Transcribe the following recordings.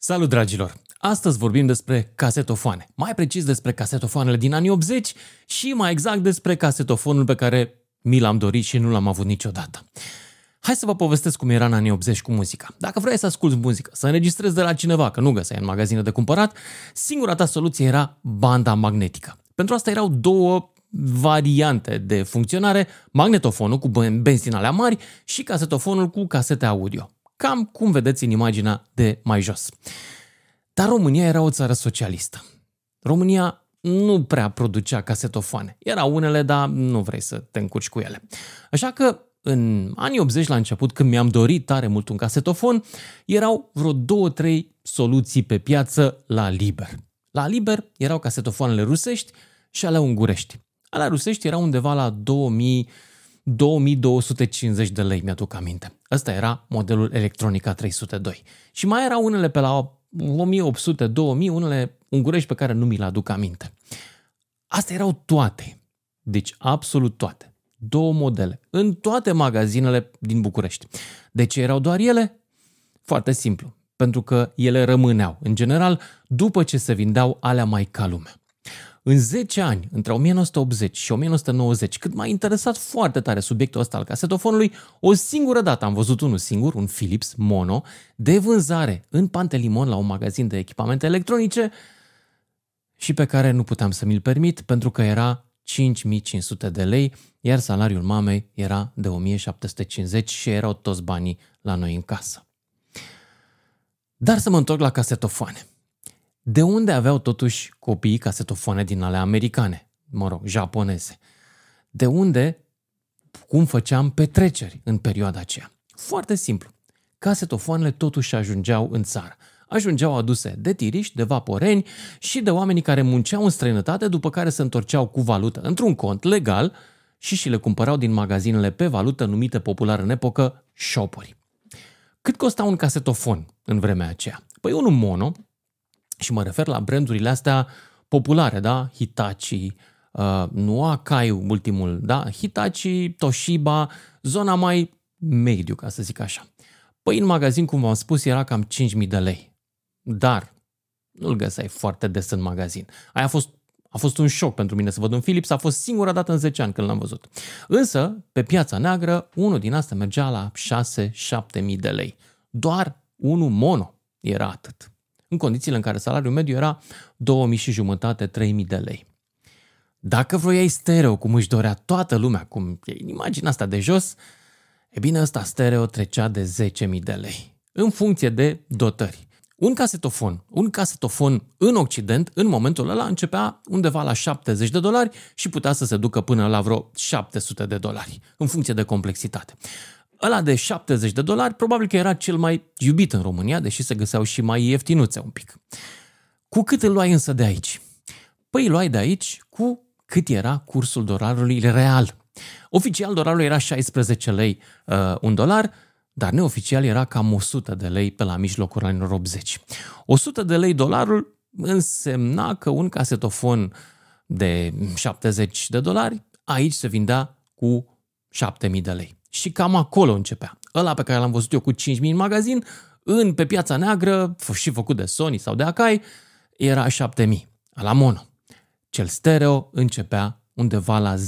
Salut dragilor! Astăzi vorbim despre casetofoane, mai precis despre casetofoanele din anii 80 și mai exact despre casetofonul pe care mi l-am dorit și nu l-am avut niciodată. Hai să vă povestesc cum era în anii 80 cu muzica. Dacă vrei să asculti muzică, să înregistrezi de la cineva, că nu găseai în magazine de cumpărat, singura ta soluție era banda magnetică. Pentru asta erau două variante de funcționare, magnetofonul cu benzi din alea mari și casetofonul cu casete audio. Cam cum vedeți în imaginea de mai jos. Dar România era o țară socialistă. România nu prea producea casetofoane. Era unele, dar nu vrei să te încurci cu ele. Așa că în anii 80 la început, când mi-am dorit tare mult un casetofon, erau vreo două, trei soluții pe piață la liber. La liber erau casetofoanele rusești și ale ungurești. Alea rusești erau undeva la 2000 2250 de lei, mi-aduc aminte. Ăsta era modelul Electronica 302. Și mai erau unele pe la 1800, 2000, unele ungurești pe care nu mi le aduc aminte. Astea erau toate. Deci absolut toate. Două modele. În toate magazinele din București. De ce erau doar ele? Foarte simplu. Pentru că ele rămâneau, în general, după ce se vindeau alea mai ca lume. În 10 ani, între 1980 și 1990, cât m-a interesat foarte tare subiectul ăsta al casetofonului, o singură dată am văzut unul singur, un Philips Mono, de vânzare în Pantelimon la un magazin de echipamente electronice și pe care nu puteam să mi-l permit pentru că era 5500 de lei, iar salariul mamei era de 1750 și erau toți banii la noi în casă. Dar să mă întorc la casetofoane. De unde aveau totuși copiii casetofoane din ale americane, mă rog, japoneze? De unde, cum făceam petreceri în perioada aceea? Foarte simplu. Casetofoanele totuși ajungeau în țară. Ajungeau aduse de tiriști, de vaporeni și de oamenii care munceau în străinătate, după care se întorceau cu valută într-un cont legal și și le cumpărau din magazinele pe valută numite popular în epocă shopuri. Cât costa un casetofon în vremea aceea? Păi unul mono, și mă refer la brandurile astea populare, da? Hitachi, uh, nu Akai ultimul, da? Hitachi, Toshiba, zona mai mediu, ca să zic așa. Păi în magazin, cum v-am spus, era cam 5.000 de lei. Dar nu-l găseai foarte des în magazin. Aia a fost, a fost un șoc pentru mine să văd un Philips, a fost singura dată în 10 ani când l-am văzut. Însă, pe piața neagră, unul din astea mergea la 6-7 mii de lei. Doar unul mono era atât în condițiile în care salariul mediu era 2000 și jumătate, 3000 de lei. Dacă vroiai stereo, cum își dorea toată lumea, cum e în imaginea asta de jos, e bine, ăsta stereo trecea de 10.000 de lei, în funcție de dotări. Un casetofon, un casetofon în Occident, în momentul ăla, începea undeva la 70 de dolari și putea să se ducă până la vreo 700 de dolari, în funcție de complexitate. Ăla de 70 de dolari probabil că era cel mai iubit în România, deși se găseau și mai ieftinuțe un pic. Cu cât îl luai însă de aici? Păi îl luai de aici cu cât era cursul dolarului real. Oficial dolarul era 16 lei uh, un dolar, dar neoficial era cam 100 de lei pe la mijlocul anilor 80. 100 de lei dolarul însemna că un casetofon de 70 de dolari aici se vindea cu 7000 de lei. Și cam acolo începea. Ăla pe care l-am văzut eu cu 5.000 în magazin, în, pe piața neagră, și făcut de Sony sau de Akai, era 7.000, la mono. Cel stereo începea undeva la 10.000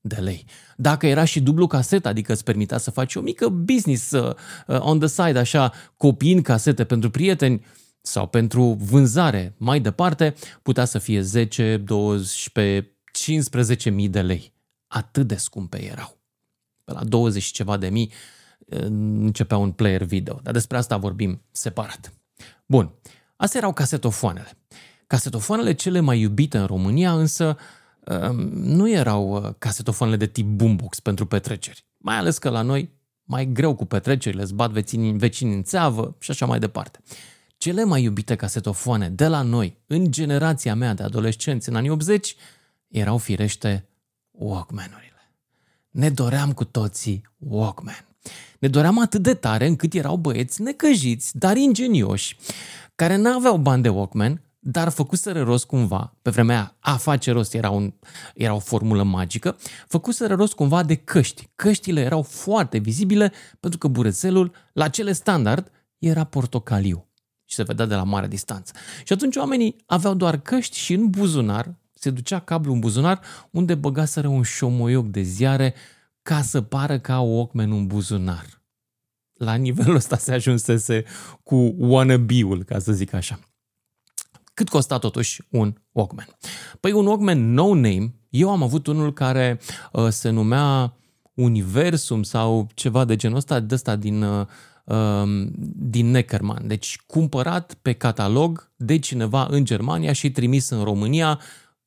de lei. Dacă era și dublu casetă, adică îți permitea să faci o mică business uh, uh on the side, așa, copiind casete pentru prieteni sau pentru vânzare mai departe, putea să fie 10, 12, 15.000 de lei. Atât de scumpe erau pe la 20 și ceva de mii, începea un player video, dar despre asta vorbim separat. Bun, astea erau casetofoanele. Casetofoanele cele mai iubite în România însă um, nu erau uh, casetofoanele de tip boombox pentru petreceri. Mai ales că la noi mai greu cu petrecerile, îți bat vecinii, vecinii în țeavă și așa mai departe. Cele mai iubite casetofoane de la noi, în generația mea de adolescenți în anii 80, erau firește Walkman-uri ne doream cu toții Walkman. Ne doream atât de tare încât erau băieți necăjiți, dar ingenioși, care nu aveau bani de Walkman, dar făcuseră rost cumva, pe vremea aia, a face rost era, un, era o formulă magică, făcuseră rost cumva de căști. Căștile erau foarte vizibile pentru că burețelul, la cele standard, era portocaliu. și se vedea de la mare distanță. Și atunci oamenii aveau doar căști și în buzunar se ducea cablu în buzunar unde băgaseră un șomoioc de ziare ca să pară ca o Walkman în buzunar. La nivelul ăsta se ajunsese cu wannabe-ul, ca să zic așa. Cât costa totuși un Walkman? Păi un Walkman no-name, eu am avut unul care uh, se numea Universum sau ceva de genul ăsta, de ăsta din, uh, um, din Neckerman. Deci cumpărat pe catalog de cineva în Germania și trimis în România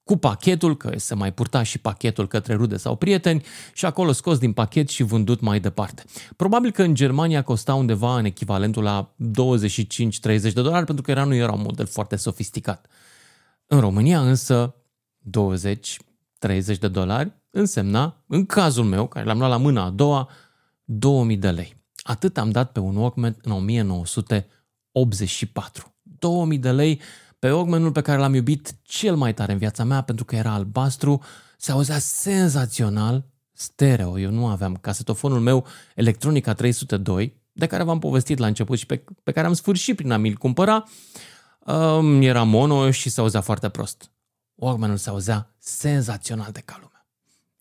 cu pachetul, că se mai purta și pachetul către rude sau prieteni și acolo scos din pachet și vândut mai departe. Probabil că în Germania costa undeva în echivalentul la 25-30 de dolari pentru că era, nu era un model foarte sofisticat. În România însă 20-30 de dolari însemna, în cazul meu, care l-am luat la mâna a doua, 2000 de lei. Atât am dat pe un Walkman în 1984. 2000 de lei pe Walkmanul pe care l-am iubit cel mai tare în viața mea pentru că era albastru, se auzea senzațional, stereo. Eu nu aveam casetofonul meu Electronica 302, de care v-am povestit la început și pe, pe care am sfârșit prin a mi-l cumpăra. Um, era mono și se auzea foarte prost. Walkmanul se auzea senzațional de ca lumea.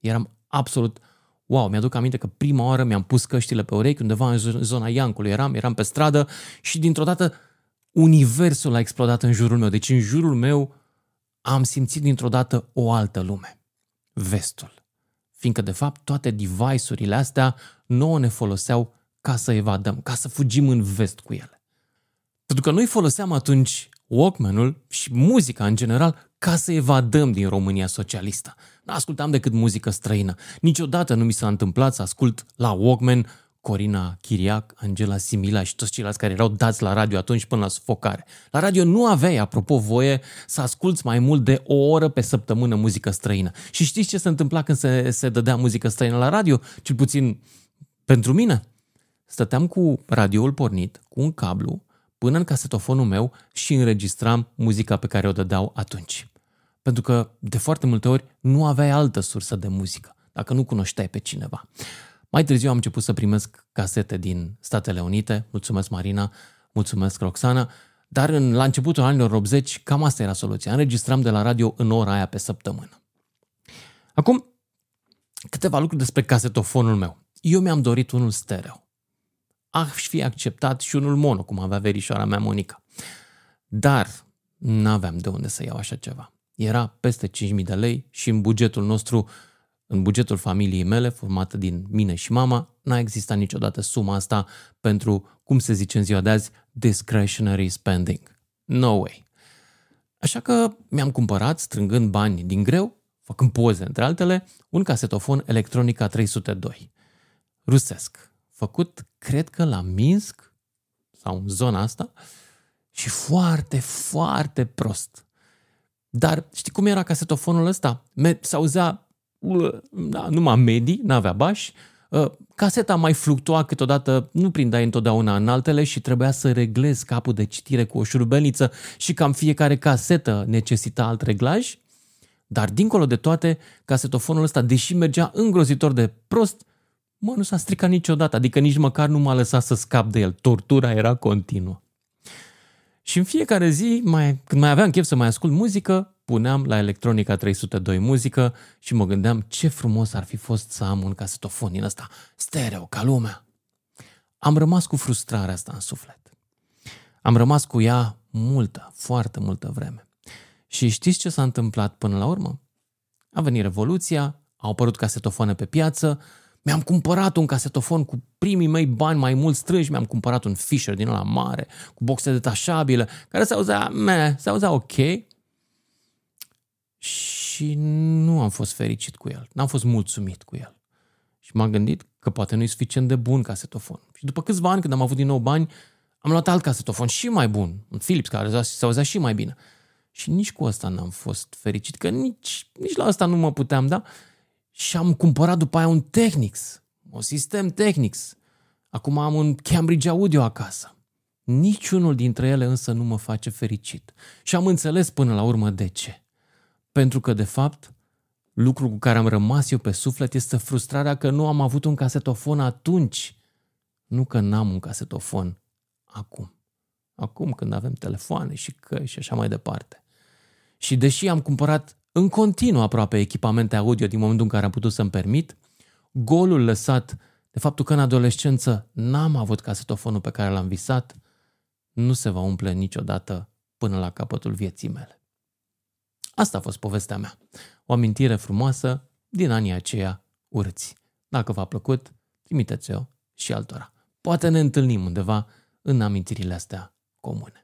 Eram absolut Wow, mi-aduc aminte că prima oară mi-am pus căștile pe urechi undeva în zona Iancului. Eram, eram pe stradă și dintr-o dată universul a explodat în jurul meu. Deci în jurul meu am simțit dintr-o dată o altă lume. Vestul. Fiindcă, de fapt, toate device-urile astea nouă ne foloseau ca să evadăm, ca să fugim în vest cu ele. Pentru că noi foloseam atunci Walkman-ul și muzica în general ca să evadăm din România socialistă. Nu ascultam decât muzică străină. Niciodată nu mi s-a întâmplat să ascult la Walkman Corina Chiriac, Angela Simila și toți ceilalți care erau dați la radio atunci până la sufocare. La radio nu aveai, apropo, voie să asculți mai mult de o oră pe săptămână muzică străină. Și știți ce se întâmpla când se, se dădea muzică străină la radio? Cel puțin pentru mine. Stăteam cu radioul pornit, cu un cablu, până în casetofonul meu și înregistram muzica pe care o dădeau atunci. Pentru că, de foarte multe ori, nu aveai altă sursă de muzică, dacă nu cunoșteai pe cineva. Mai târziu am început să primesc casete din Statele Unite, mulțumesc Marina, mulțumesc Roxana, dar în, la începutul anilor 80 cam asta era soluția. Înregistram de la radio în ora aia pe săptămână. Acum, câteva lucruri despre casetofonul meu. Eu mi-am dorit unul stereo. Aș fi acceptat și unul mono, cum avea verișoara mea Monica. Dar n-aveam de unde să iau așa ceva. Era peste 5.000 de lei și în bugetul nostru în bugetul familiei mele, formată din mine și mama, n-a existat niciodată suma asta pentru, cum se zice în ziua de azi, discretionary spending. No way. Așa că mi-am cumpărat, strângând bani din greu, făcând poze între altele, un casetofon Electronica 302. Rusesc. Făcut, cred că la Minsk sau în zona asta și foarte, foarte prost. Dar știi cum era casetofonul ăsta? S-auzea da, numai medii, n-avea bași, ă, caseta mai fluctua câteodată, nu prindai întotdeauna în altele și trebuia să reglezi capul de citire cu o șurubelniță și cam fiecare casetă necesita alt reglaj. Dar dincolo de toate, casetofonul ăsta, deși mergea îngrozitor de prost, mă, nu s-a stricat niciodată, adică nici măcar nu m-a lăsat să scap de el. Tortura era continuă. Și în fiecare zi, mai, când mai aveam chef să mai ascult muzică, puneam la Electronica 302 muzică și mă gândeam ce frumos ar fi fost să am un casetofon din ăsta, stereo, ca lumea. Am rămas cu frustrarea asta în suflet. Am rămas cu ea multă, foarte multă vreme. Și știți ce s-a întâmplat până la urmă? A venit Revoluția, au apărut casetofoane pe piață, mi-am cumpărat un casetofon cu primii mei bani mai mult strânși, mi-am cumpărat un Fisher din ăla mare, cu boxe detașabile, care se auzea, meh, se auzea ok, și nu am fost fericit cu el, n-am fost mulțumit cu el. Și m-am gândit că poate nu e suficient de bun casetofon. Și după câțiva ani, când am avut din nou bani, am luat alt casetofon și mai bun, un Philips, care se auzea și mai bine. Și nici cu asta n-am fost fericit, că nici, nici la asta nu mă puteam da. Și am cumpărat după aia un Technics, un sistem Technics. Acum am un Cambridge Audio acasă. Niciunul dintre ele însă nu mă face fericit. Și am înțeles până la urmă de ce. Pentru că, de fapt, lucrul cu care am rămas eu pe suflet este frustrarea că nu am avut un casetofon atunci, nu că n-am un casetofon acum. acum când avem telefoane și căi și așa mai departe. Și deși am cumpărat în continuu aproape echipamente audio din momentul în care am putut să-mi permit, golul lăsat de faptul că în adolescență n-am avut casetofonul pe care l-am visat, nu se va umple niciodată până la capătul vieții mele. Asta a fost povestea mea. O amintire frumoasă din anii aceia urți. Dacă v-a plăcut, trimiteți-o și altora. Poate ne întâlnim undeva în amintirile astea comune.